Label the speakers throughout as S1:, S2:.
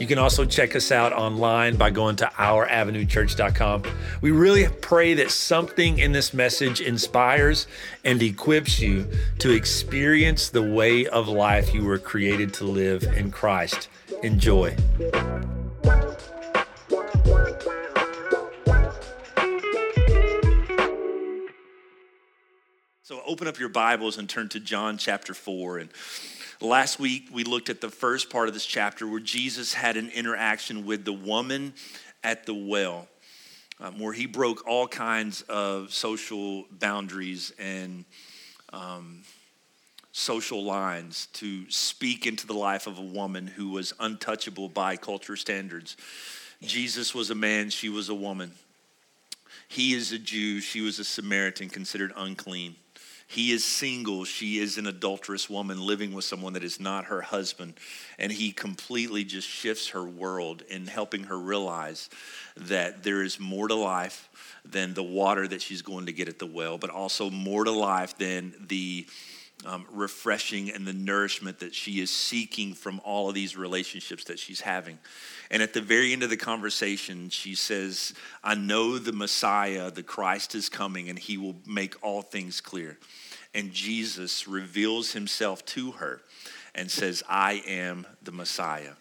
S1: You can also check us out online by going to ouravenuechurch.com. We really pray that something in this message inspires and equips you to experience the way of life you were created to live in Christ. Enjoy. So open up your Bibles and turn to John chapter 4 and Last week, we looked at the first part of this chapter where Jesus had an interaction with the woman at the well, um, where he broke all kinds of social boundaries and um, social lines to speak into the life of a woman who was untouchable by culture standards. Jesus was a man, she was a woman. He is a Jew, she was a Samaritan considered unclean. He is single. She is an adulterous woman living with someone that is not her husband. And he completely just shifts her world in helping her realize that there is more to life than the water that she's going to get at the well, but also more to life than the um, refreshing and the nourishment that she is seeking from all of these relationships that she's having. And at the very end of the conversation, she says, I know the Messiah, the Christ is coming, and he will make all things clear. And Jesus reveals himself to her and says, I am the Messiah.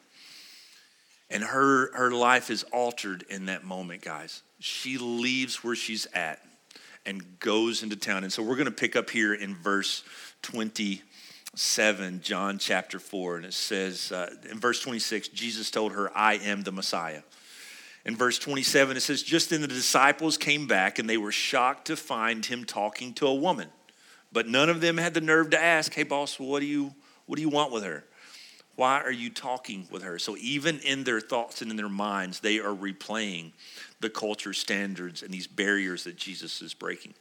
S1: And her, her life is altered in that moment, guys. She leaves where she's at and goes into town. And so we're going to pick up here in verse 27, John chapter 4. And it says, uh, in verse 26, Jesus told her, I am the Messiah. In verse 27, it says, Just then the disciples came back and they were shocked to find him talking to a woman. But none of them had the nerve to ask, Hey, boss, what do you, what do you want with her? Why are you talking with her? So, even in their thoughts and in their minds, they are replaying the culture standards and these barriers that Jesus is breaking.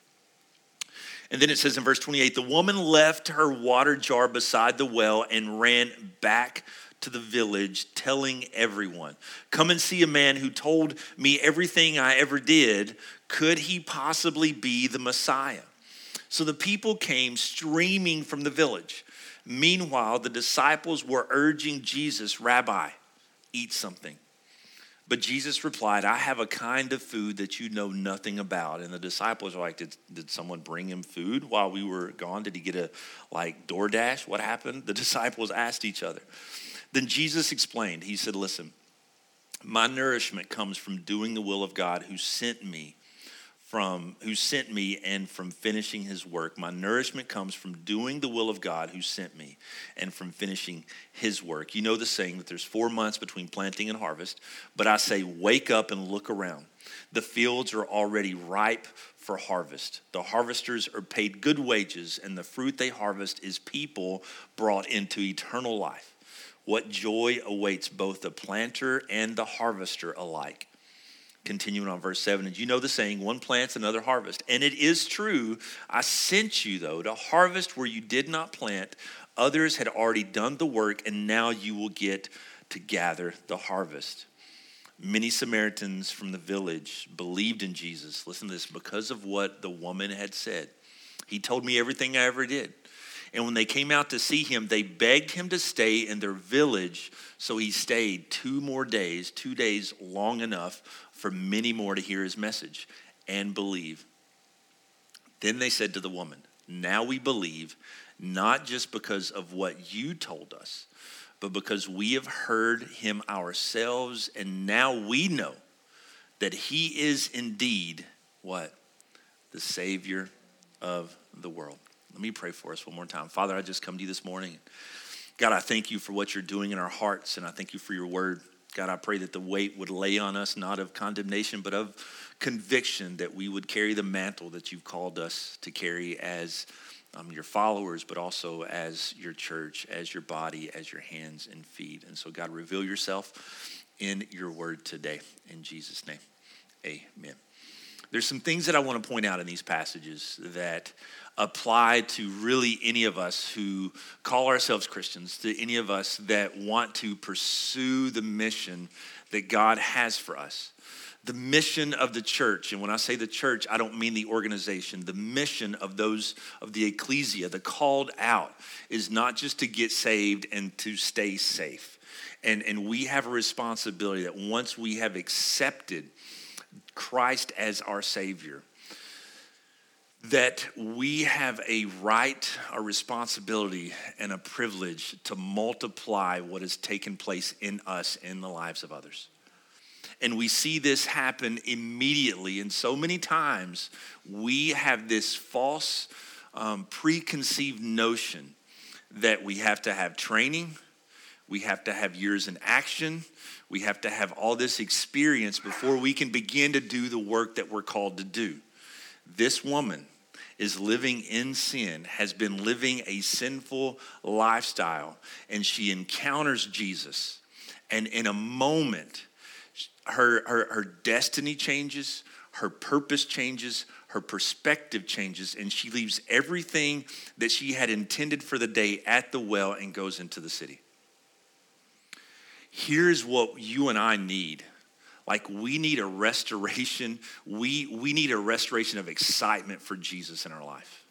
S1: And then it says in verse 28 the woman left her water jar beside the well and ran back to the village, telling everyone, Come and see a man who told me everything I ever did. Could he possibly be the Messiah? So the people came streaming from the village. Meanwhile, the disciples were urging Jesus, Rabbi, eat something. But Jesus replied, I have a kind of food that you know nothing about. And the disciples are like, Did, did someone bring him food while we were gone? Did he get a like DoorDash? What happened? The disciples asked each other. Then Jesus explained, He said, Listen, my nourishment comes from doing the will of God who sent me from who sent me and from finishing his work. My nourishment comes from doing the will of God who sent me and from finishing his work. You know the saying that there's 4 months between planting and harvest, but I say wake up and look around. The fields are already ripe for harvest. The harvesters are paid good wages and the fruit they harvest is people brought into eternal life. What joy awaits both the planter and the harvester alike. Continuing on verse 7, and you know the saying, one plants, another harvest. And it is true, I sent you, though, to harvest where you did not plant. Others had already done the work, and now you will get to gather the harvest. Many Samaritans from the village believed in Jesus. Listen to this because of what the woman had said. He told me everything I ever did. And when they came out to see him, they begged him to stay in their village. So he stayed two more days, two days long enough for many more to hear his message and believe. Then they said to the woman, Now we believe, not just because of what you told us, but because we have heard him ourselves, and now we know that he is indeed what? The Savior of the world. Let me pray for us one more time. Father, I just come to you this morning. God, I thank you for what you're doing in our hearts, and I thank you for your word. God, I pray that the weight would lay on us, not of condemnation, but of conviction, that we would carry the mantle that you've called us to carry as um, your followers, but also as your church, as your body, as your hands and feet. And so, God, reveal yourself in your word today. In Jesus' name, amen. There's some things that I want to point out in these passages that apply to really any of us who call ourselves Christians, to any of us that want to pursue the mission that God has for us. The mission of the church, and when I say the church, I don't mean the organization. The mission of those of the ecclesia, the called out, is not just to get saved and to stay safe. And, and we have a responsibility that once we have accepted Christ as our Savior, that we have a right, a responsibility, and a privilege to multiply what has taken place in us in the lives of others. And we see this happen immediately. And so many times we have this false, um, preconceived notion that we have to have training, we have to have years in action, we have to have all this experience before we can begin to do the work that we're called to do. This woman is living in sin, has been living a sinful lifestyle, and she encounters Jesus. And in a moment, her, her, her destiny changes, her purpose changes, her perspective changes, and she leaves everything that she had intended for the day at the well and goes into the city. Here's what you and I need like we need a restoration. We, we need a restoration of excitement for Jesus in our life.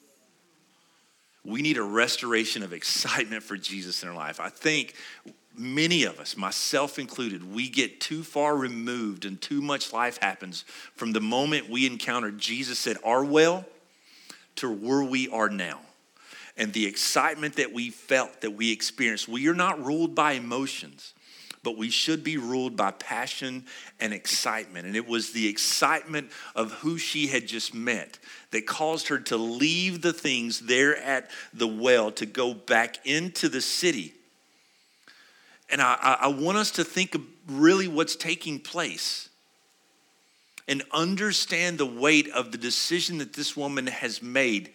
S1: We need a restoration of excitement for Jesus in our life. I think many of us, myself included, we get too far removed and too much life happens from the moment we encounter Jesus at our well to where we are now. And the excitement that we felt, that we experienced, we are not ruled by emotions but we should be ruled by passion and excitement. And it was the excitement of who she had just met that caused her to leave the things there at the well to go back into the city. And I, I want us to think of really what's taking place and understand the weight of the decision that this woman has made.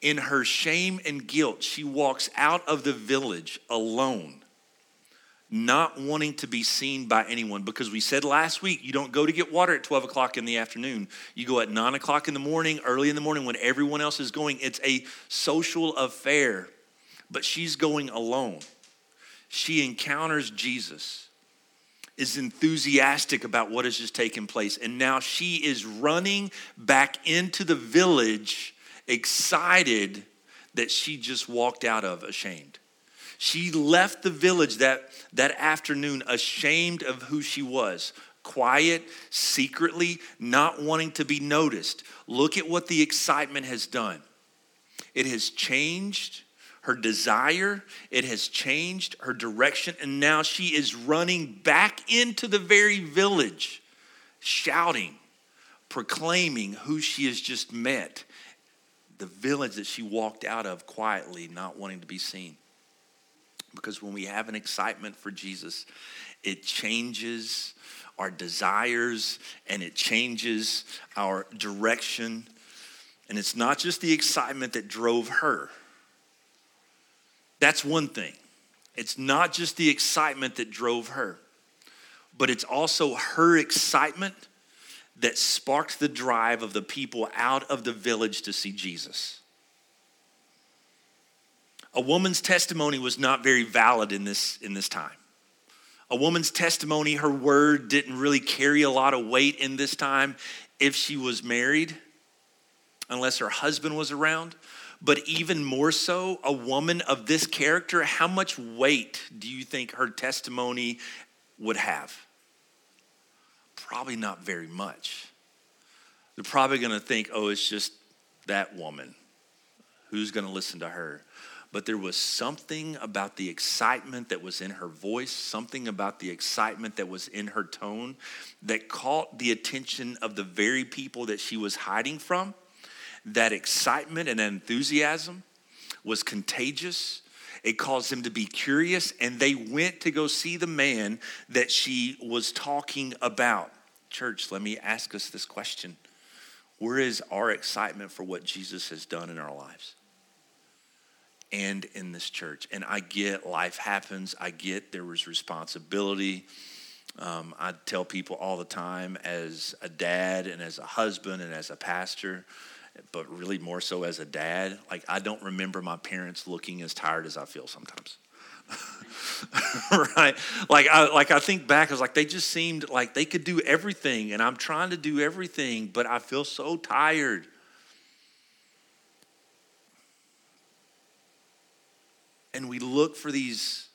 S1: In her shame and guilt, she walks out of the village alone not wanting to be seen by anyone because we said last week you don't go to get water at 12 o'clock in the afternoon. You go at 9 o'clock in the morning, early in the morning when everyone else is going. It's a social affair, but she's going alone. She encounters Jesus, is enthusiastic about what has just taken place, and now she is running back into the village excited that she just walked out of ashamed. She left the village that, that afternoon ashamed of who she was, quiet, secretly, not wanting to be noticed. Look at what the excitement has done. It has changed her desire, it has changed her direction, and now she is running back into the very village, shouting, proclaiming who she has just met, the village that she walked out of quietly, not wanting to be seen. Because when we have an excitement for Jesus, it changes our desires and it changes our direction. And it's not just the excitement that drove her. That's one thing. It's not just the excitement that drove her, but it's also her excitement that sparked the drive of the people out of the village to see Jesus a woman's testimony was not very valid in this, in this time. A woman's testimony, her word didn't really carry a lot of weight in this time if she was married, unless her husband was around. But even more so, a woman of this character, how much weight do you think her testimony would have? Probably not very much. They're probably to think, oh, it's just that woman. Who's to listen to her? But there was something about the excitement that was in her voice, something about the excitement that was in her tone that caught the attention of the very people that she was hiding from. That excitement and enthusiasm was contagious. It caused them to be curious, and they went to go see the man that she was talking about. Church, let me ask us this question Where is our excitement for what Jesus has done in our lives? And in this church. And I get life happens. I get there was responsibility. Um, I tell people all the time as a dad and as a husband and as a pastor, but really more so as a dad, like I don't remember my parents looking as tired as I feel sometimes. right? Like I like I think back, I was like they just seemed like they could do everything, and I'm trying to do everything, but I feel so tired. And we look for these,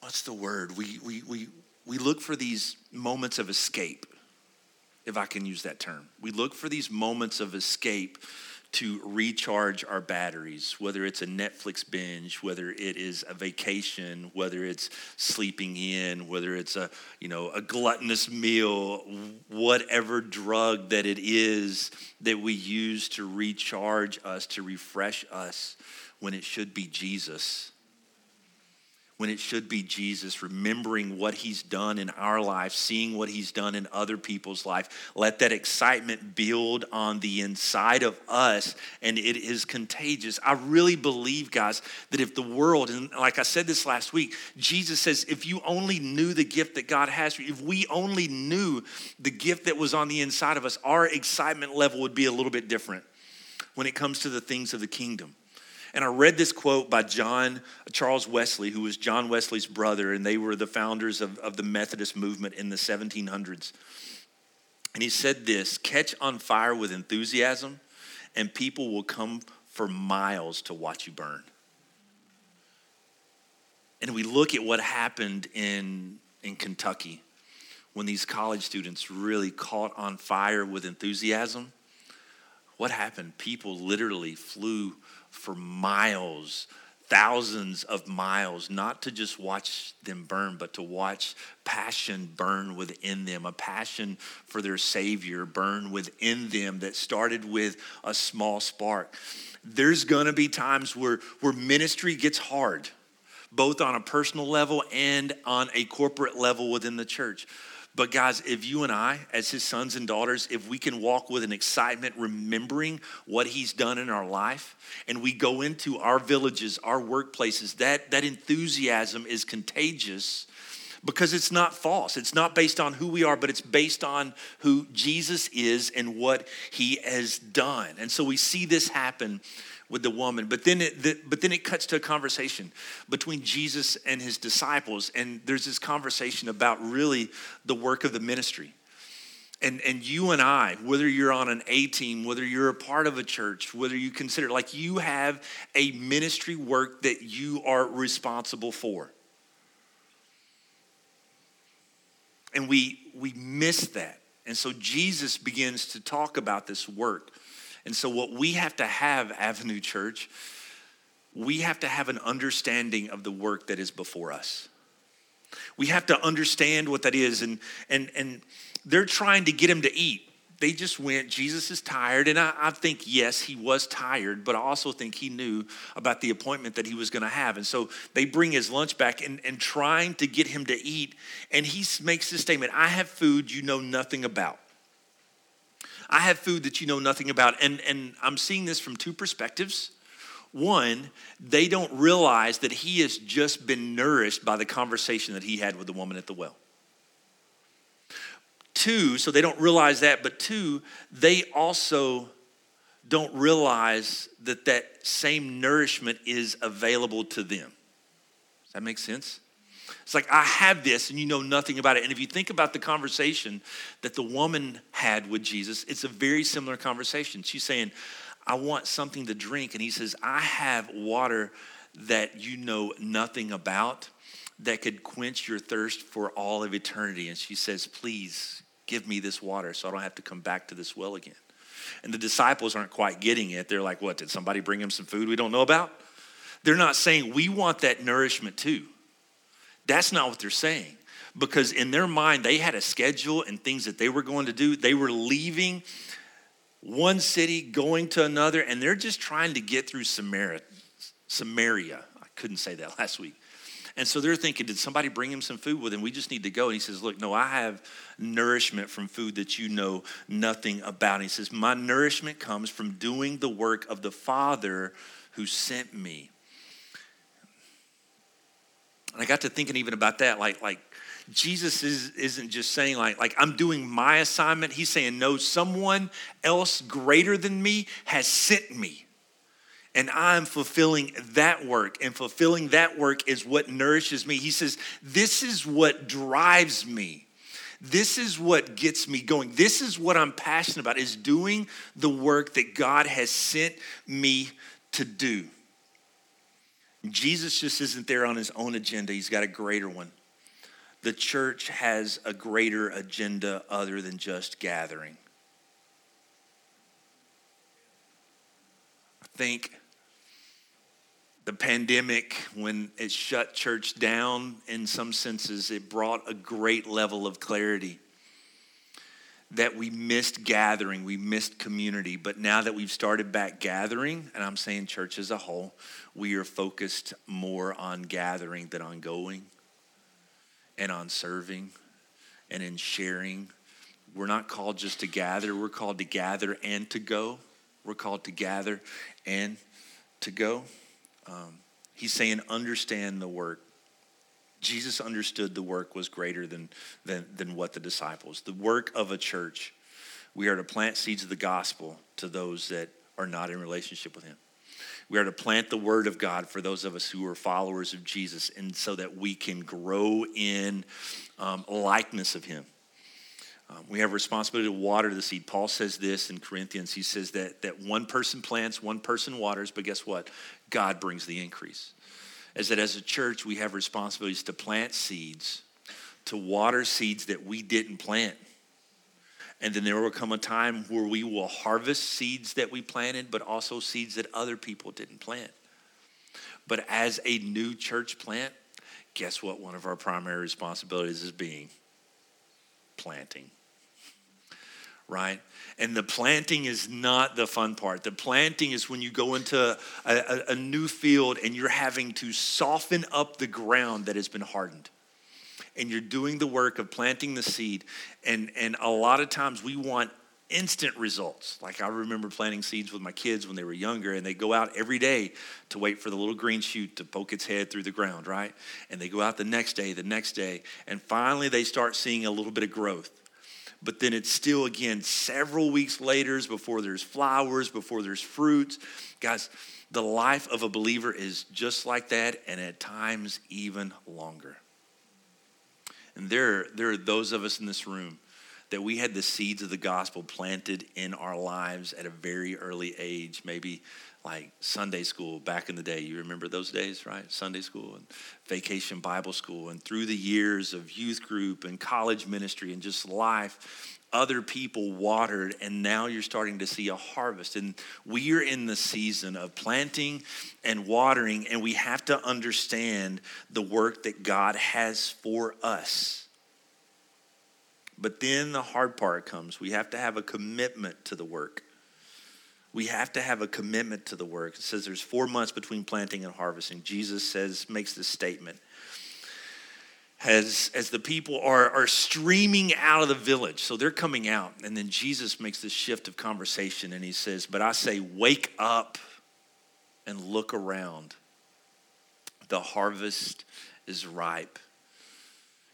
S1: what's the word? We we we we look for these moments of escape, if I can use that term. We look for these moments of escape to recharge our batteries, whether it's a Netflix binge, whether it is a vacation, whether it's sleeping in, whether it's a, you know, a gluttonous meal, whatever drug that it is that we use to recharge us, to refresh us when it should be Jesus when it should be Jesus, remembering what he's done in our life, seeing what he's done in other people's life. Let that excitement build on the inside of us, and it is contagious. I really believe, guys, that if the world, and like I said this last week, Jesus says, if you only knew the gift that God has for you, if we only knew the gift that was on the inside of us, our excitement level would be a little bit different when it comes to the things of the kingdom. And I read this quote by John Charles Wesley, who was John Wesley's brother, and they were the founders of, of the Methodist movement in the 1700s. And he said this catch on fire with enthusiasm, and people will come for miles to watch you burn. And we look at what happened in, in Kentucky when these college students really caught on fire with enthusiasm. What happened? People literally flew for miles, thousands of miles, not to just watch them burn, but to watch passion burn within them, a passion for their Savior burn within them that started with a small spark. There's gonna be times where, where ministry gets hard, both on a personal level and on a corporate level within the church. But guys, if you and I, as his sons and daughters, if we can walk with an excitement, remembering what he's done in our life, and we go into our villages, our workplaces, that, that enthusiasm is contagious because it's not false. It's not based on who we are, but it's based on who Jesus is and what he has done. And so we see this happen with the woman. But then it, the, but then it cuts to a conversation between Jesus and his disciples, and there's this conversation about really the work of the ministry. And, and you and I, whether you're on an A team, whether you're a part of a church, whether you consider, like you have a ministry work that you are responsible for. And we, we miss that. And so Jesus begins to talk about this work. And so, what we have to have, Avenue Church, we have to have an understanding of the work that is before us. We have to understand what that is. And, and, and they're trying to get him to eat. They just went, Jesus is tired. And I, I think, yes, he was tired, but I also think he knew about the appointment that he was going to have. And so they bring his lunch back and, and trying to get him to eat. And he makes this statement I have food you know nothing about. I have food that you know nothing about. And, and I'm seeing this from two perspectives. One, they don't realize that he has just been nourished by the conversation that he had with the woman at the well. Two, so they don't realize that, but two, they also don't realize that that same nourishment is available to them. Does that make sense? It's like, I have this and you know nothing about it. And if you think about the conversation that the woman had with Jesus, it's a very similar conversation. She's saying, I want something to drink. And he says, I have water that you know nothing about that could quench your thirst for all of eternity. And she says, Please give me this water so I don't have to come back to this well again. And the disciples aren't quite getting it. They're like, What? Did somebody bring him some food we don't know about? They're not saying, We want that nourishment too. That's not what they're saying. Because in their mind, they had a schedule and things that they were going to do. They were leaving one city, going to another, and they're just trying to get through Samaria. Samaria. I couldn't say that last week. And so they're thinking, did somebody bring him some food with him? We just need to go. And he says, Look, no, I have nourishment from food that you know nothing about. And he says, My nourishment comes from doing the work of the Father who sent me. And I got to thinking even about that, like, like, Jesus is, isn't just saying like, like I'm doing my assignment. He's saying, no, someone else greater than me has sent me. And I'm fulfilling that work. And fulfilling that work is what nourishes me. He says, this is what drives me. This is what gets me going. This is what I'm passionate about is doing the work that God has sent me to do. Jesus just isn't there on his own agenda, he's got a greater one. The church has a greater agenda other than just gathering. I think the pandemic, when it shut church down, in some senses, it brought a great level of clarity that we missed gathering, we missed community. But now that we've started back gathering, and I'm saying church as a whole, we are focused more on gathering than on going and on serving and in sharing. We're not called just to gather, we're called to gather and to go. We're called to gather and to go. Um, he's saying, understand the work. Jesus understood the work was greater than, than, than what the disciples. The work of a church, we are to plant seeds of the gospel to those that are not in relationship with him. We are to plant the word of God for those of us who are followers of Jesus, and so that we can grow in um, likeness of him. Um, we have responsibility to water the seed. Paul says this in Corinthians. He says that, that one person plants, one person waters, but guess what? God brings the increase is that as a church, we have responsibilities to plant seeds, to water seeds that we didn't plant. And then there will come a time where we will harvest seeds that we planted, but also seeds that other people didn't plant. But as a new church plant, guess what? One of our primary responsibilities is being planting right? And the planting is not the fun part. The planting is when you go into a, a, a, new field and you're having to soften up the ground that has been hardened. And you're doing the work of planting the seed. And, and a lot of times we want instant results. Like I remember planting seeds with my kids when they were younger, and they go out every day to wait for the little green shoot to poke its head through the ground, right? And they go out the next day, the next day, and finally they start seeing a little bit of growth but then it's still again several weeks later before there's flowers, before there's fruits. Guys, the life of a believer is just like that, and at times even longer. And there, there are those of us in this room that we had the seeds of the gospel planted in our lives at a very early age, maybe like Sunday school back in the day. You remember those days, right? Sunday school and vacation Bible school. And through the years of youth group and college ministry and just life, other people watered, and now you're starting to see a harvest. And we are in the season of planting and watering, and we have to understand the work that God has for us. But then the hard part comes. We have to have a commitment to the work. We have to have a commitment to the work. It says there's four months between planting and harvesting. Jesus says, makes this statement. As, as the people are, are streaming out of the village, so they're coming out, and then Jesus makes this shift of conversation and he says, But I say, wake up and look around. The harvest is ripe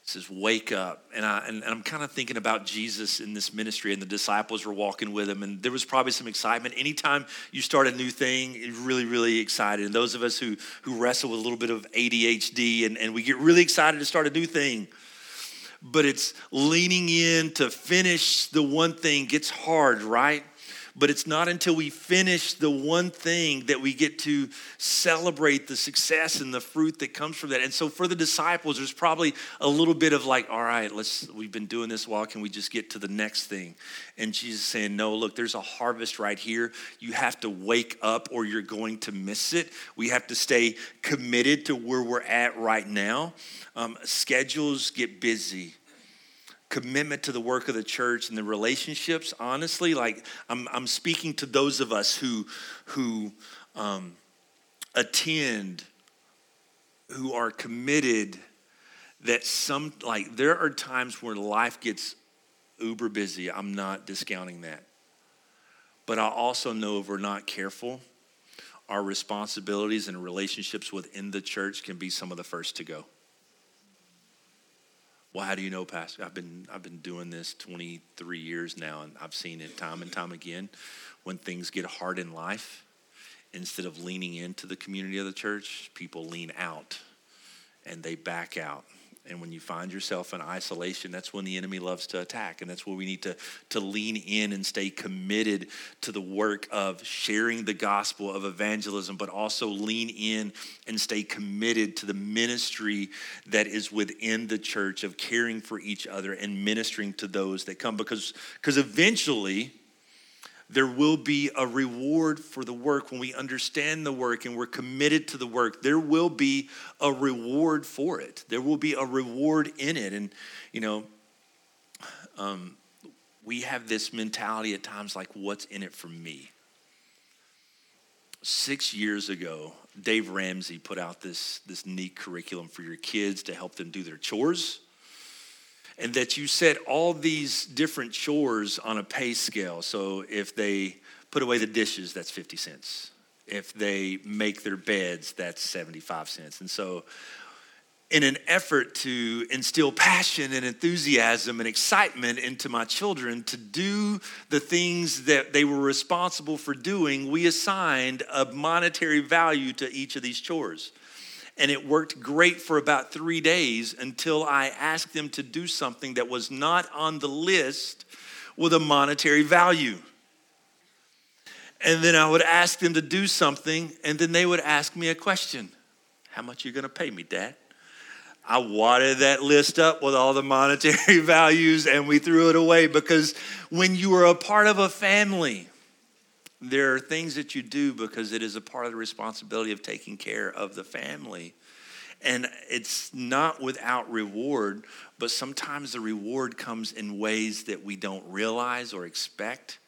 S1: says, Wake up. And, I, and, and I'm kind of thinking about Jesus in this ministry, and the disciples were walking with him, and there was probably some excitement. Anytime you start a new thing, you're really, really excited. And those of us who, who wrestle with a little bit of ADHD, and, and we get really excited to start a new thing, but it's leaning in to finish the one thing gets hard, right? But it's not until we finish the one thing that we get to celebrate the success and the fruit that comes from that. And so for the disciples, there's probably a little bit of like, all right, let's we've been doing this while. Can we just get to the next thing? And Jesus saying, No, look, there's a harvest right here. You have to wake up or you're going to miss it. We have to stay committed to where we're at right now. Um, schedules get busy commitment to the work of the church and the relationships honestly like i'm, I'm speaking to those of us who who um, attend who are committed that some like there are times where life gets uber busy. I'm not discounting that. But i also know if we're not careful our responsibilities and relationships within the church can be some of the first to go Well, how do you know, Pastor? I've been I've been doing this 23 years now, and I've seen it time and time again. When things get hard in life, instead of leaning into the community of the church, people lean out and they back out. And when you find yourself in isolation, that's when the enemy loves to attack. And that's where we need to, to lean in and stay committed to the work of sharing the gospel of evangelism, but also lean in and stay committed to the ministry that is within the church of caring for each other and ministering to those that come. Because, because eventually, there will be a reward for the work when we understand the work and we're committed to the work. There will be a reward for it. There will be a reward in it. And you know um, we have this mentality at times like what's in it for me? Six years ago dave ramsey put out this, this neat curriculum for your kids to help them do their chores and that you set all these different chores on a pay scale. So if they put away the dishes, that's 50 cents. If they make their beds, that's 75 cents. And so, in an effort to instill passion and enthusiasm and excitement into my children to do the things that they were responsible for doing, we assigned a monetary value to each of these chores. And it worked great for about three days until I asked them to do something that was not on the list with a monetary value. And then I would ask them to do something, and then they would ask me a question How much are you gonna pay me, Dad? I wadded that list up with all the monetary values and we threw it away because when you are a part of a family, there are things that you do because it is a part of the responsibility of taking care of the family. And it's not without reward, but sometimes the reward comes in ways that we don't realize or expect.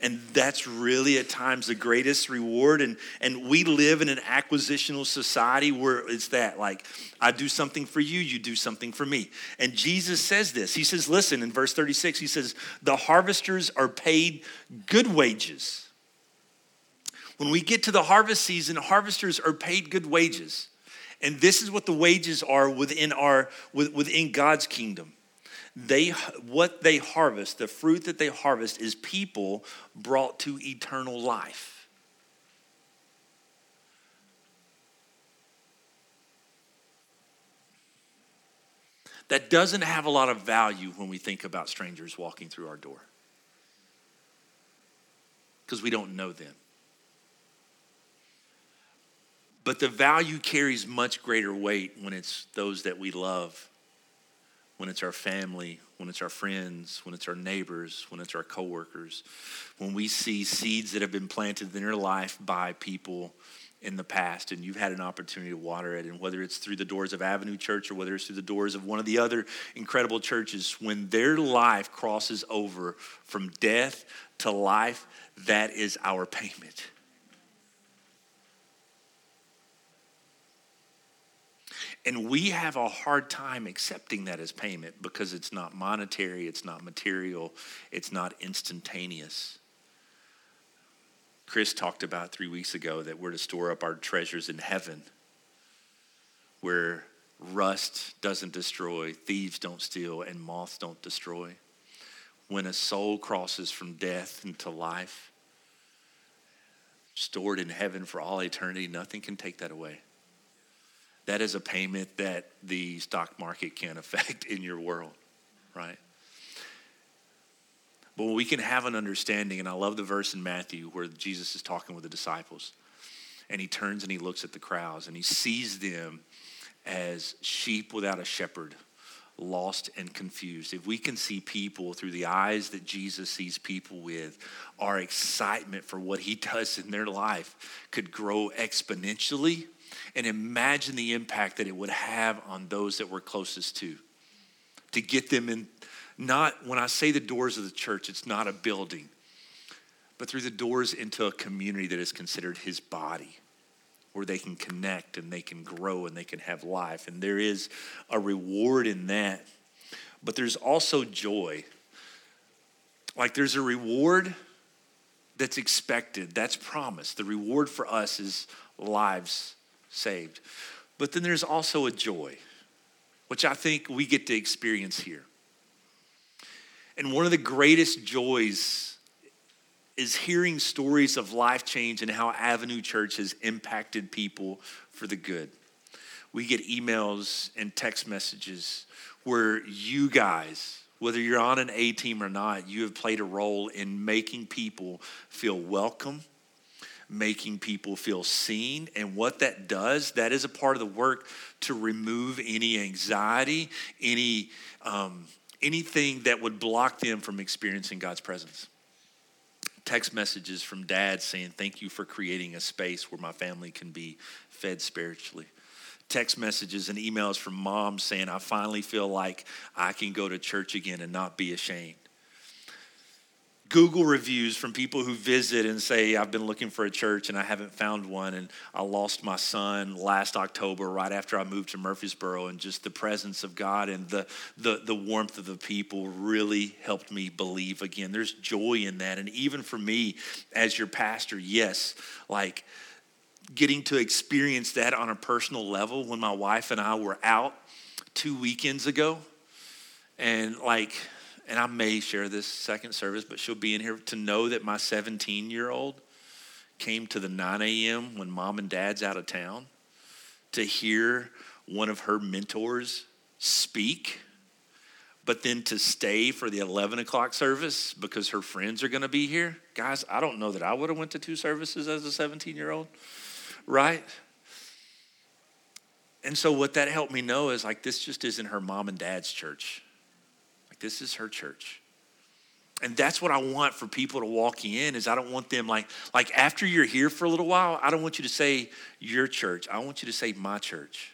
S1: And that's really at times the greatest reward. And, and we live in an acquisitional society where it's that like, I do something for you, you do something for me. And Jesus says this. He says, listen, in verse 36, he says, the harvesters are paid good wages when we get to the harvest season, harvesters are paid good wages. And this is what the wages are within our within God's kingdom. They what they harvest, the fruit that they harvest is people brought to eternal life. That doesn't have a lot of value when we think about strangers walking through our door. Because we don't know them. But the value carries much greater weight when it's those that we love, when it's our family, when it's our friends, when it's our neighbors, when it's our coworkers, when we see seeds that have been planted in their life by people in the past and you've had an opportunity to water it and whether it's through the doors of avenue church or whether it's through the doors of one of the other incredible churches when their life crosses over from death to life that is our payment And we have a hard time accepting that as payment because it's not monetary, it's not material, it's not instantaneous. Chris talked about three weeks ago that we're to store up our treasures in heaven where rust doesn't destroy, thieves don't steal, and moths don't destroy. When a soul crosses from death into life, stored in heaven for all eternity, nothing can take that away that is a payment that the stock market can't affect in your world, right? But we can have an understanding, and I love the verse in Matthew where Jesus is talking with the disciples, and he turns and he looks at the crowds and he sees them as sheep without a shepherd, lost and confused. If we can see people through the eyes that Jesus sees people with, our excitement for what he does in their life could grow exponentially and imagine the impact that it would have on those that we're closest to. To get them in, not when I say the doors of the church, it's not a building, but through the doors into a community that is considered his body, where they can connect and they can grow and they can have life. And there is a reward in that, but there's also joy. Like there's a reward that's expected, that's promised. The reward for us is lives saved. But then there's also a joy. which I think we get to experience here. And one of the greatest joys is hearing stories of life change and how Avenue Church has impacted people for the good. We get emails and text messages where you guys, whether you're on an A team or not, you have played a role in making people feel welcome, making people feel seen. And what that does, that is a part of the work to remove any anxiety, any um, anything that would block them from experiencing God's presence. Text messages from dad saying, Thank you for creating a space where my family can be fed spiritually. Text messages and emails from mom saying, I finally feel like I can go to church again and not be ashamed. Google reviews from people who visit and say, I've been looking for a church and I haven't found one. And I lost my son last October, right after I moved to Murfreesboro. And just the presence of God and the, the, the warmth of the people really helped me believe again. There's joy in that. And even for me as your pastor, yes, like getting to experience that on a personal level when my wife and I were out two weekends ago. And like, and I may share this second service, but she'll be in here to know that my 17 year old came to the 9 a.m. when mom and dad's out of town to hear one of her mentors speak, but then to stay for the 11 o'clock service because her friends are going to be here. Guys, I don't know that I would have went to two services as a 17 year old, right? And so what that helped me know is like this just isn't her mom and dad's church. This is her church. And that's what I want for people to walk in is I don't want them like like after you're here for a little while, I don't want you to say your church. I want you to say my church.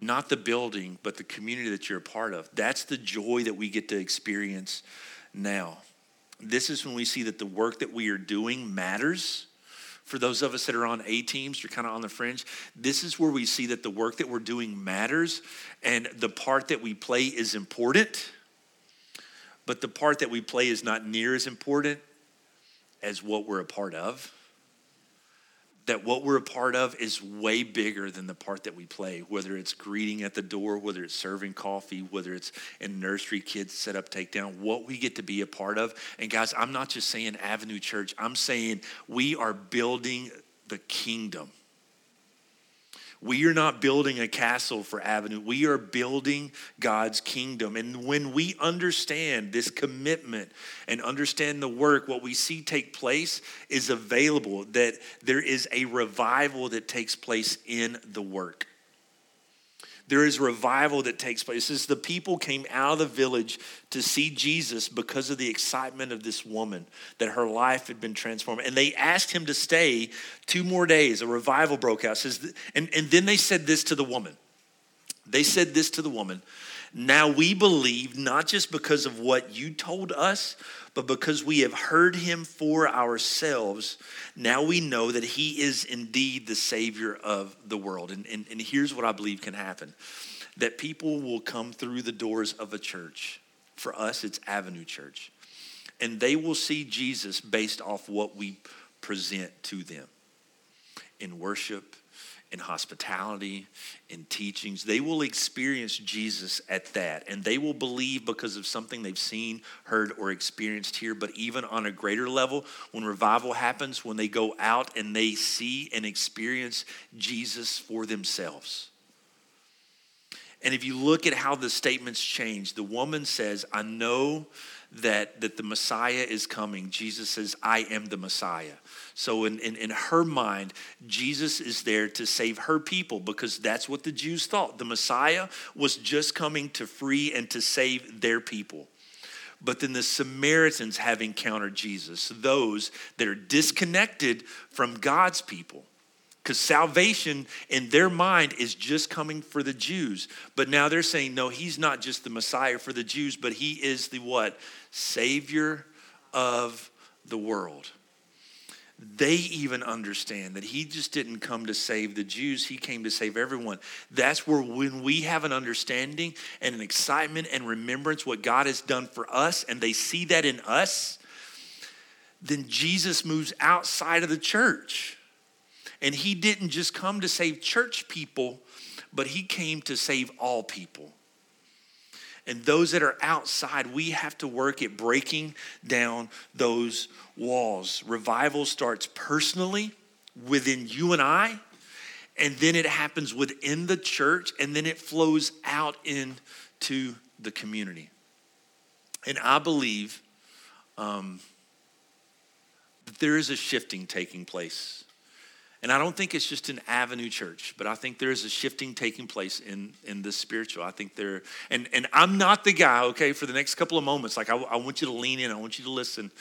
S1: Not the building, but the community that you're a part of. That's the joy that we get to experience now. This is when we see that the work that we are doing matters. For those of us that are on A teams, you're kind of on the fringe. This is where we see that the work that we're doing matters and the part that we play is important but the part that we play is not near as important as what we're a part of. That what we're a part of is way bigger than the part that we play, whether it's greeting at the door, whether it's serving coffee, whether it's in nursery, kids set up, take down, what we get to be a part of. And guys, I'm not just saying Avenue Church, I'm saying we are building the kingdom. We are not building a castle for Avenue. We are building God's kingdom. And when we understand this commitment and understand the work, what we see take place is available, that there is a revival that takes place in the work there is revival that takes place. Says the people came out of the village to see Jesus because of the excitement of this woman, that her life had been transformed. And they asked him to stay two more days. A revival broke out. Says, and, and then they said this to the woman. They said this to the woman. Now we believe not just because of what you told us, but because we have heard him for ourselves, now we know that he is indeed the Savior of the world. And, and, and here's what I believe can happen that people will come through the doors of a church. For us, it's Avenue Church. And they will see Jesus based off what we present to them in worship, in hospitality, in teachings. They will experience Jesus at that, and they will believe because of something they've seen, heard, or experienced here. But even on a greater level, when revival happens, when they go out and they see and experience Jesus for themselves. And if you look at how the statements change, the woman says, I know that, that the Messiah is coming. Jesus says, I am the Messiah. So, in, in, in her mind, Jesus is there to save her people because that's what the Jews thought. The Messiah was just coming to free and to save their people. But then the Samaritans have encountered Jesus, those that are disconnected from God's people. Because salvation in their mind is just coming for the Jews. But now they're saying, no, he's not just the Messiah for the Jews, but he is the what? Savior of the world they even understand that he just didn't come to save the Jews, he came to save everyone. That's where when we have an understanding and an excitement and remembrance what God has done for us and they see that in us, then Jesus moves outside of the church. And he didn't just come to save church people, but he came to save all people. And those that are outside, we have to work at breaking down those walls. Revival starts personally within you and I, and then it happens within the church, and then it flows out into the community. And I believe um, that there is a shifting taking place. And I don't think it's just an avenue church, but I think there is a shifting taking place in, in the spiritual. I think there, and, and I'm not the guy, okay, for the next couple of moments. Like, I, I want you to lean in, I want you to listen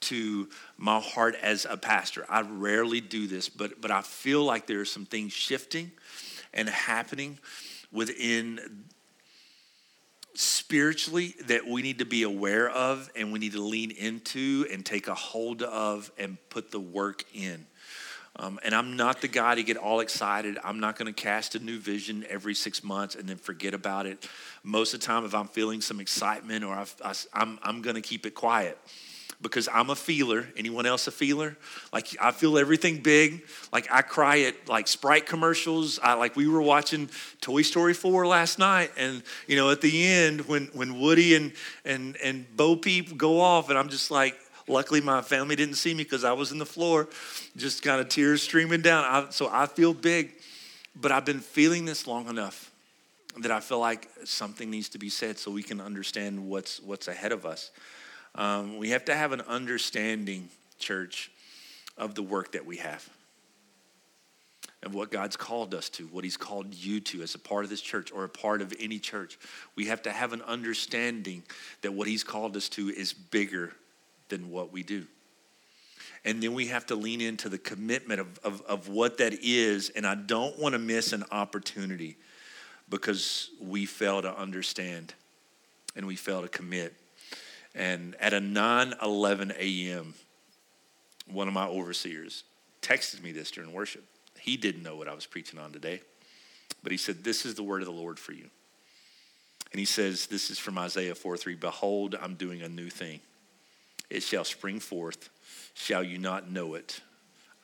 S1: to my heart as a pastor. I rarely do this, but, but I feel like there are some things shifting and happening within spiritually that we need to be aware of and we need to lean into and take a hold of and put the work in. Um, and I'm not the guy to get all excited. I'm not going to cast a new vision every six months and then forget about it. Most of the time, if I'm feeling some excitement or I, I, I'm, I'm going to keep it quiet because I'm a feeler. Anyone else a feeler? Like I feel everything big. Like I cry at like Sprite commercials. I like we were watching Toy Story 4 last night, and you know at the end when when Woody and and and Bo Peep go off, and I'm just like. Luckily, my family didn't see me because I was in the floor, just kind of tears streaming down. I, so I feel big, but I've been feeling this long enough that I feel like something needs to be said so we can understand what's what's ahead of us. Um, we have to have an understanding, church, of the work that we have and what God's called us to, what He's called you to as a part of this church or a part of any church. We have to have an understanding that what He's called us to is bigger than what we do. And then we have to lean into the commitment of, of, of what that is. And I don't want to miss an opportunity because we fail to understand and we fail to commit and at a 9 11 a.m., one of my overseers texted me this during worship. He didn't know what I was preaching on today, but he said, This is the word of the Lord for you. And he says, This is from Isaiah 4 3 Behold, I'm doing a new thing. It shall spring forth. Shall you not know it?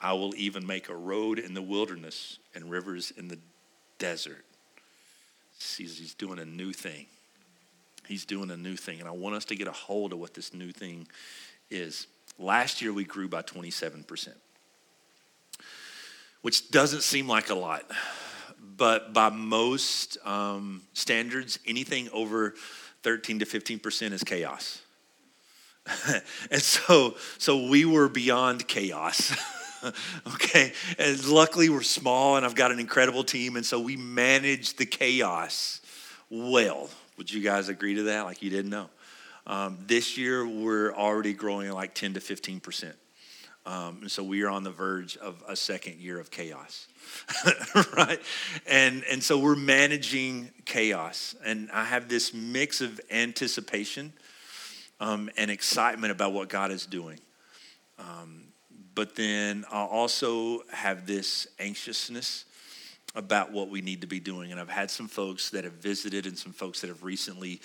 S1: I will even make a road in the wilderness and rivers in the desert. Sees he's doing a new thing. He's doing a new thing. And I want us to get a hold of what this new thing is. Last year, we grew by 27%, which doesn't seem like a lot. But by most um, standards, anything over 13 to 15% is chaos. and so, so we were beyond chaos. okay and luckily we're small and i've got an incredible team and so we managed the chaos well would you guys agree to that? Like you didn't know. Um, this year, we're already growing like 10 to 15 percent. Um, and so we are on the verge of a second year of chaos, right? And and so we're managing chaos, and I have this mix of anticipation um, and excitement about what God is doing. Um, but then I also have this anxiousness about what we need to be doing. And I've had some folks that have visited and some folks that have recently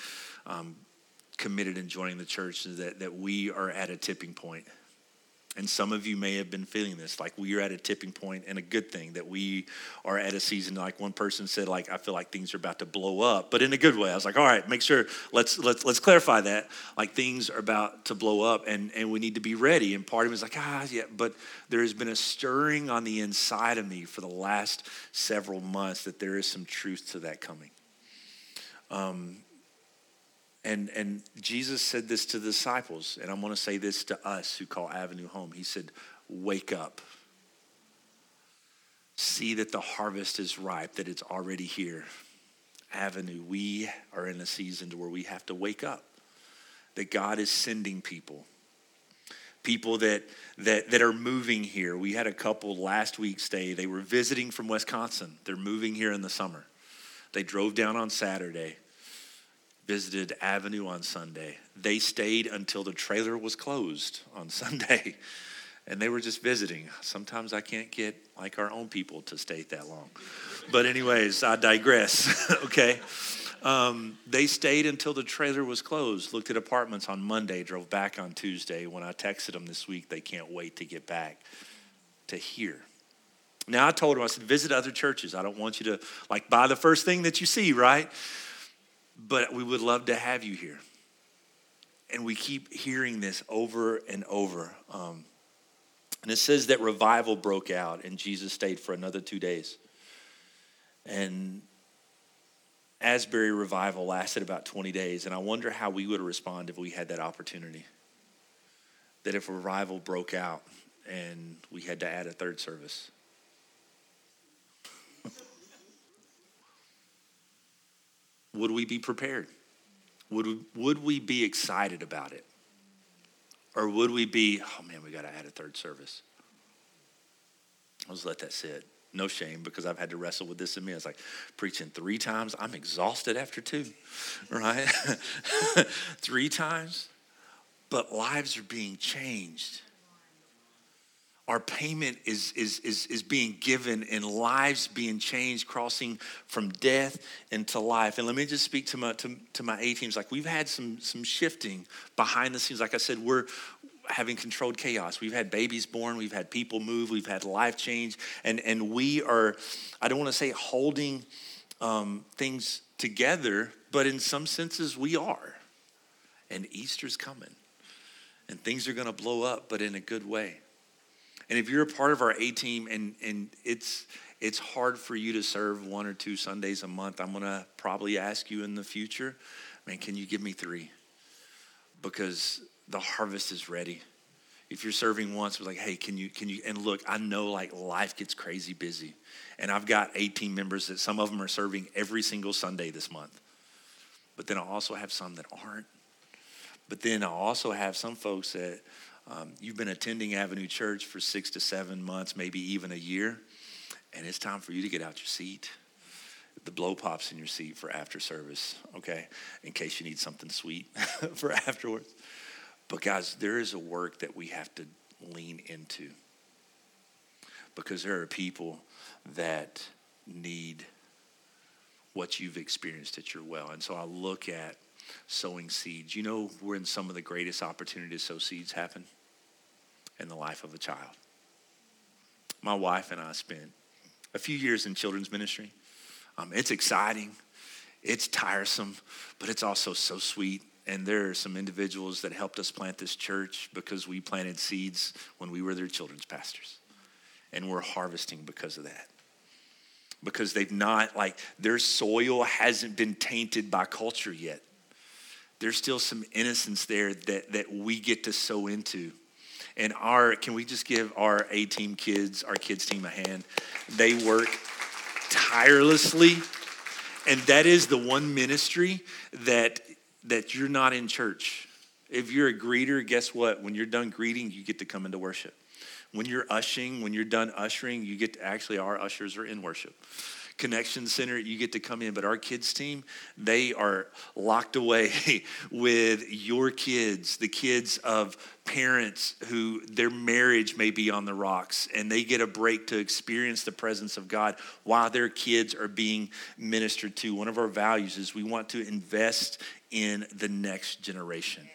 S1: um, committed and joining the church that, that we are at a tipping point and some of you may have been feeling this, like we are at a tipping point, and a good thing that we are at a season. Like one person said, like I feel like things are about to blow up, but in a good way. I was like, all right, make sure let's let's let's clarify that. Like things are about to blow up, and and we need to be ready. And part of me is like, ah, yeah, but there has been a stirring on the inside of me for the last several months that there is some truth to that coming. Um, and, and Jesus said this to the disciples, and I'm going to say this to us who call Avenue home. He said, Wake up. See that the harvest is ripe, that it's already here. Avenue, we are in a season to where we have to wake up, that God is sending people. People that, that, that are moving here. We had a couple last week stay. They were visiting from Wisconsin. They're moving here in the summer. They drove down on Saturday visited Avenue on Sunday. They stayed until the trailer was closed on Sunday. And they were just visiting. Sometimes I can't get like our own people to stay that long. But, anyways, I digress, okay? Um, they stayed until the trailer was closed, looked at apartments on Monday, drove back on Tuesday. When I texted them this week, they can't wait to get back to here. Now I told them, I said, visit other churches. I don't want you to like buy the first thing that you see, right? But we would love to have you here. And we keep hearing this over and over. Um, and it says that revival broke out and Jesus stayed for another two days. And Asbury revival lasted about 20 days. And I wonder how we would respond if we had that opportunity. That if revival broke out and we had to add a third service. Would we be prepared? Would we, would we be excited about it? Or would we be, oh man, we got to add a third service? I'll just let that sit. No shame because I've had to wrestle with this in me. It's like preaching three times. I'm exhausted after two, right? three times. But lives are being changed. Our payment is, is, is, is being given and lives being changed, crossing from death into life. And let me just speak to my, to, to my A teams. Like we've had some, some shifting behind the scenes. Like I said, we're, having controlled chaos. We've had babies born, we've had people move, we've had life change, and, and we are, I don't want to say holding um, things together, but in some senses we are. And Easter's coming, and things are going to blow up, but in a good way. And if you're a part of our A team and, and it's, it's hard for you to serve one or two Sundays a month, I'm going to probably ask you in the future, man, can you give me three? Because the harvest is ready. If you're serving once, we're like, hey, can you, can you, and look, I know like life gets crazy busy. And I've got 18 members that some of them are serving every single Sunday this month. But then I also have some that aren't. But then I also have some folks that um, you've been attending Avenue Church for six to seven months, maybe even a year, and it's time for you to get out your seat. The blow pops in your seat for after service, okay? In case you need something sweet for afterwards. But, guys, there is a work that we have to lean into because there are people that need what you've experienced at your well. And so I look at sowing seeds. You know, we're in some of the greatest opportunities to sow seeds happen in the life of a child. My wife and I spent a few years in children's ministry. Um, it's exciting, it's tiresome, but it's also so sweet and there are some individuals that helped us plant this church because we planted seeds when we were their children's pastors. And we're harvesting because of that. Because they've not, like, their soil hasn't been tainted by culture yet. There's still some innocence there that, that we get to sow into. And our, can we just give our A team kids, our kids team a hand? They work tirelessly. And that is the one ministry that that you're not in church. If you're a greeter, guess what? When you're done greeting, you get to come into worship. When you're ushering, when you're done ushering, you get to actually, our ushers are in worship. Connection Center, you get to come in. But our kids team, they are locked away with your kids, the kids of parents who their marriage may be on the rocks, and they get a break to experience the presence of God while their kids are being ministered to. One of our values is we want to invest in the next generation.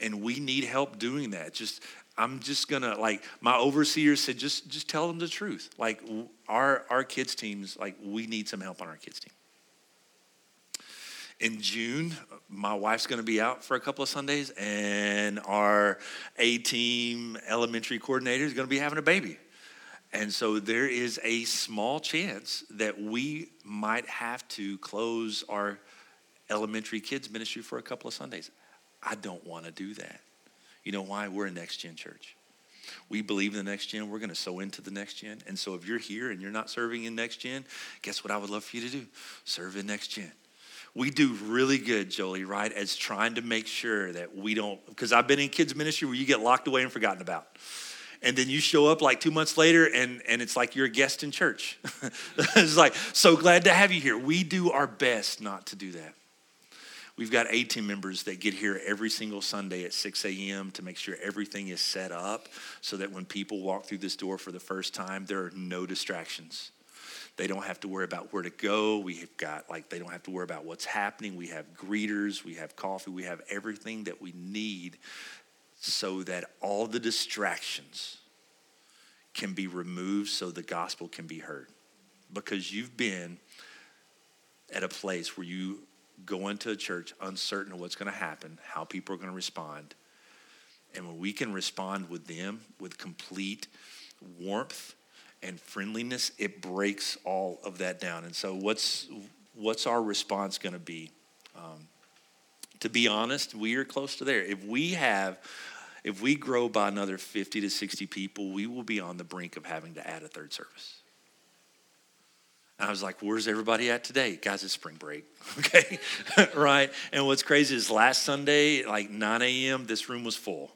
S1: And we need help doing that. Just I'm just gonna like my overseer said, just just tell them the truth. Like our our kids teams, like we need some help on our kids team. In June, my wife's gonna be out for a couple of Sundays, and our A team elementary coordinator is gonna be having a baby. And so there is a small chance that we might have to close our elementary kids ministry for a couple of Sundays. I don't want to do that. You know why? We're a next gen church. We believe in the next gen. We're going to sow into the next gen. And so if you're here and you're not serving in next gen, guess what I would love for you to do? Serve in next gen. We do really good, Jolie, right? As trying to make sure that we don't, because I've been in kids' ministry where you get locked away and forgotten about and then you show up like two months later and, and it's like you're a guest in church. it's like, so glad to have you here. We do our best not to do that. We've got 18 members that get here every single Sunday at 6 a.m. to make sure everything is set up so that when people walk through this door for the first time, there are no distractions. They don't have to worry about where to go. We've got, like, they don't have to worry about what's happening. We have greeters, we have coffee, we have everything that we need so that all the distractions can be removed so the gospel can be heard. Because you've been at a place where you go into a church uncertain of what's going to happen, how people are going to respond. And when we can respond with them with complete warmth and friendliness, it breaks all of that down. And so, what's what's our response going to be? Um, to be honest, we are close to there. If we have, if we grow by another 50 to 60 people, we will be on the brink of having to add a third service. I was like, where's everybody at today? Guys, it's spring break. Okay. right. And what's crazy is last Sunday, like 9 a.m., this room was full.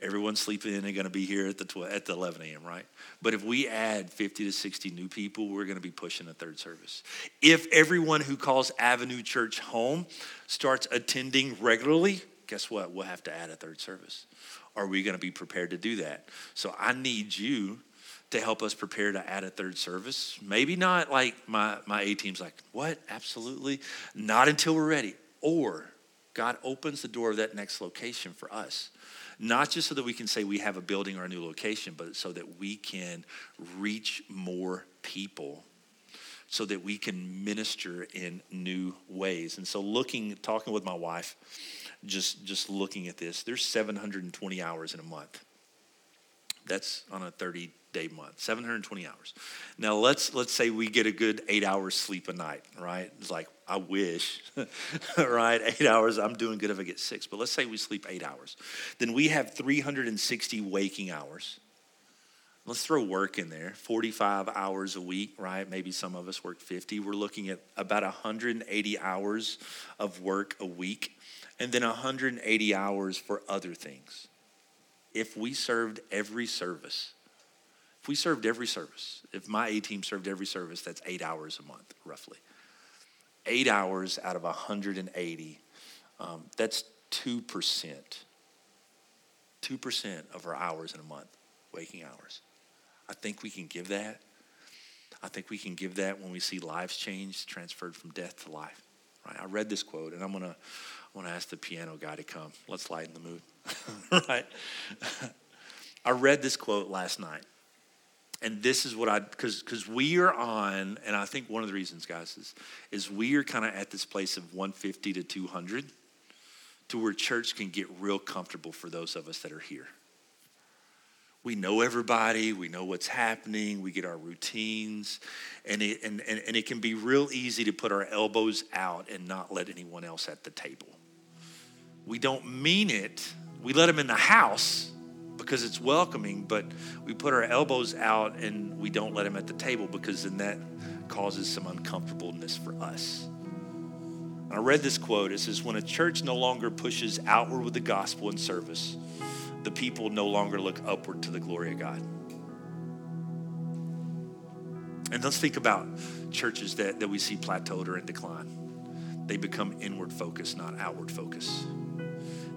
S1: Everyone's sleeping in and going to be here at the, 12, at the 11 a.m., right? But if we add 50 to 60 new people, we're going to be pushing a third service. If everyone who calls Avenue Church home starts attending regularly, guess what? We'll have to add a third service. Are we going to be prepared to do that? So I need you to help us prepare to add a third service. Maybe not like my, my A team's like, what? Absolutely. Not until we're ready. Or God opens the door of that next location for us not just so that we can say we have a building or a new location, but so that we can reach more people so that we can minister in new ways. And so looking talking with my wife just just looking at this, there's 720 hours in a month. That's on a 30 day month, 720 hours. Now let's let's say we get a good eight hours sleep a night, right? It's like I wish, right? Eight hours. I'm doing good if I get six, but let's say we sleep eight hours. Then we have 360 waking hours. Let's throw work in there 45 hours a week, right? Maybe some of us work 50. We're looking at about 180 hours of work a week, and then 180 hours for other things. If we served every service, if we served every service, if my A team served every service, that's eight hours a month, roughly. Eight hours out of 180, um, that's 2%. 2% of our hours in a month, waking hours. I think we can give that. I think we can give that when we see lives change, transferred from death to life. Right? I read this quote, and I'm gonna, I want to ask the piano guy to come. Let's lighten the mood. right? I read this quote last night and this is what I because because we are on, and I think one of the reasons, guys, is is we are kind of at this place of 150 to 200, to where church can get real comfortable for those of us that are here. We know everybody, we know what's happening, we get our routines, and it and, and, and it can be real easy to put our elbows out and not let anyone else at the table. We don't mean it. We let them in the house, because it's welcoming, but we put our elbows out and we don't let them at the table because then that causes some uncomfortableness for us. I read this quote. It says, When a church no longer pushes outward with the gospel and service, the people no longer look upward to the glory of God. And let's think about churches that, that we see plateaued or in decline. They become inward focused, not outward focused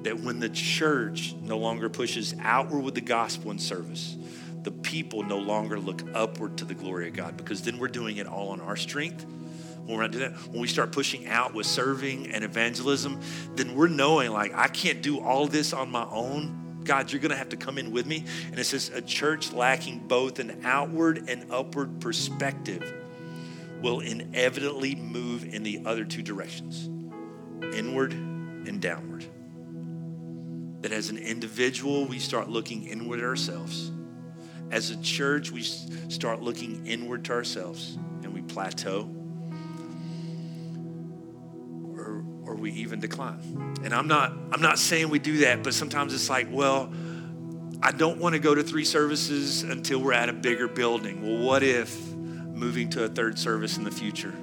S1: that when the church no longer pushes outward with the gospel and service, the people no longer look upward to the glory of God because then we're doing it all on our strength. When we're not doing that, when we start pushing out with serving and evangelism, then we're knowing like I can't do all this on my own. God, you're going to have to come in with me. And it says a church lacking both an outward and upward perspective will inevitably move in the other two directions inward and downward that as an individual, we start looking inward at ourselves. As a church, we start looking inward to ourselves and we plateau or, or we even decline. And I'm not, I'm not saying we do that, but sometimes it's like, well, I don't want to go to three services until we're at a bigger building. Well, what if moving to a third service in the future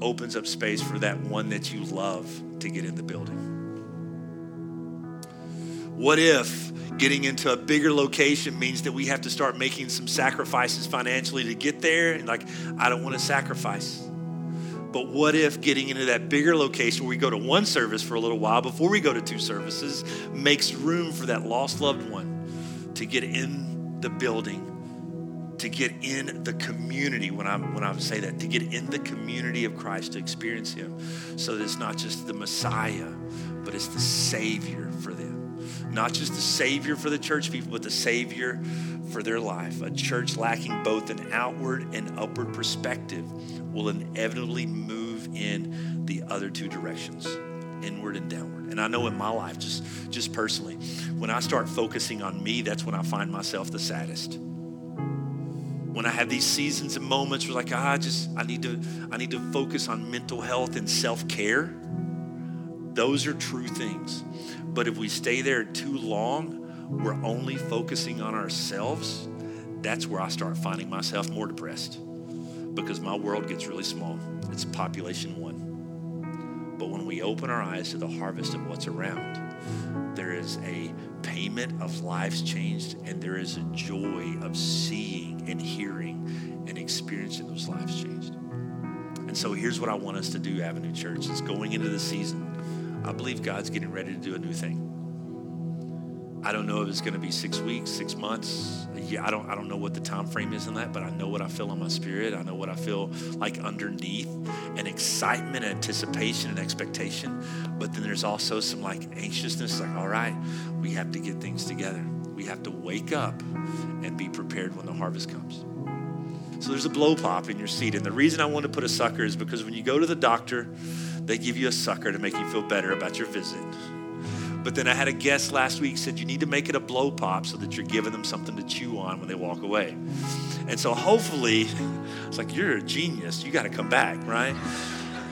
S1: opens up space for that one that you love to get in the building? What if getting into a bigger location means that we have to start making some sacrifices financially to get there? And like, I don't want to sacrifice. But what if getting into that bigger location where we go to one service for a little while before we go to two services makes room for that lost loved one to get in the building to get in the community when I'm when I say that to get in the community of Christ to experience him so that it's not just the Messiah but it's the savior for them not just the savior for the church people but the savior for their life a church lacking both an outward and upward perspective will inevitably move in the other two directions inward and downward and I know in my life just just personally when I start focusing on me that's when I find myself the saddest when I have these seasons and moments where like, ah, I just I need to I need to focus on mental health and self-care. Those are true things. But if we stay there too long, we're only focusing on ourselves. That's where I start finding myself more depressed because my world gets really small. It's population one. But when we open our eyes to the harvest of what's around, there is a payment of lives changed, and there is a joy of seeing and hearing and experiencing those lives changed. And so here's what I want us to do, Avenue Church. It's going into the season. I believe God's getting ready to do a new thing. I don't know if it's going to be six weeks, six months. Yeah, I don't. I don't know what the time frame is in that, but I know what I feel in my spirit. I know what I feel like underneath, and excitement, anticipation, and expectation. But then there's also some like anxiousness. Like, all right, we have to get things together. We have to wake up and be prepared when the harvest comes. So there's a blow pop in your seat, and the reason I want to put a sucker is because when you go to the doctor, they give you a sucker to make you feel better about your visit. But then I had a guest last week said you need to make it a blow pop so that you're giving them something to chew on when they walk away. And so hopefully, it's like you're a genius. You got to come back, right?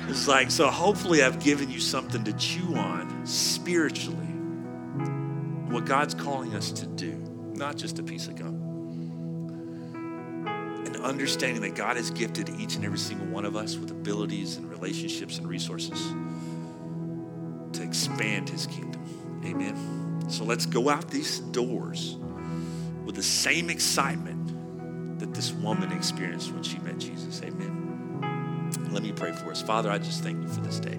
S1: It's like so. Hopefully, I've given you something to chew on spiritually. What God's calling us to do, not just a piece of gum. And understanding that God has gifted each and every single one of us with abilities and relationships and resources to expand His kingdom. Amen. So let's go out these doors with the same excitement that this woman experienced when she met Jesus. Amen. Let me pray for us. Father, I just thank you for this day.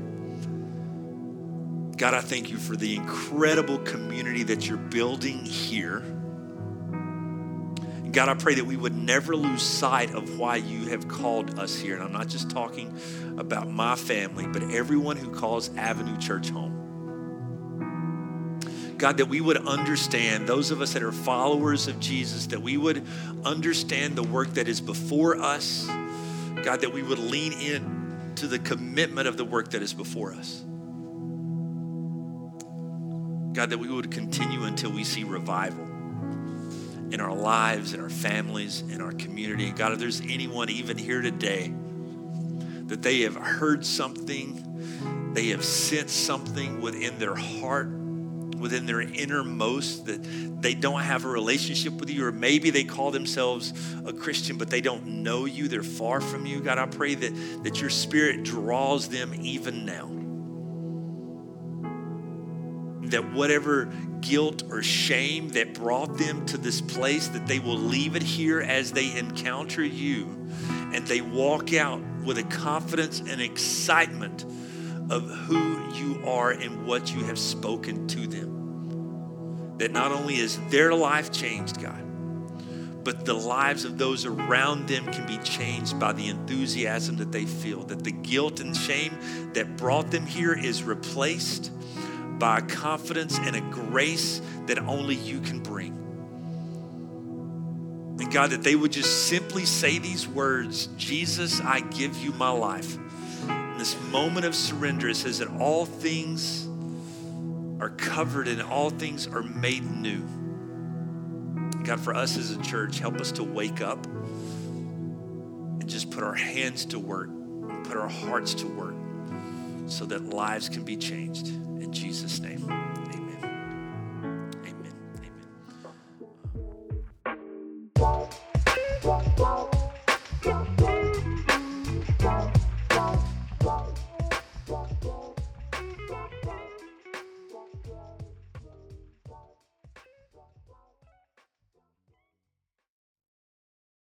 S1: God, I thank you for the incredible community that you're building here. God, I pray that we would never lose sight of why you have called us here. And I'm not just talking about my family, but everyone who calls Avenue Church home. God, that we would understand, those of us that are followers of Jesus, that we would understand the work that is before us. God, that we would lean in to the commitment of the work that is before us. God, that we would continue until we see revival in our lives, in our families, in our community. God, if there's anyone even here today that they have heard something, they have sensed something within their heart within their innermost that they don't have a relationship with you, or maybe they call themselves a Christian, but they don't know you, they're far from you. God, I pray that, that your spirit draws them even now. That whatever guilt or shame that brought them to this place, that they will leave it here as they encounter you and they walk out with a confidence and excitement of who you are and what you have spoken to them. That not only is their life changed, God, but the lives of those around them can be changed by the enthusiasm that they feel. That the guilt and shame that brought them here is replaced by a confidence and a grace that only you can bring. And God, that they would just simply say these words Jesus, I give you my life this moment of surrender, it says that all things are covered and all things are made new. God, for us as a church, help us to wake up and just put our hands to work, put our hearts to work so that lives can be changed. Jesus' name, amen. Amen. Amen.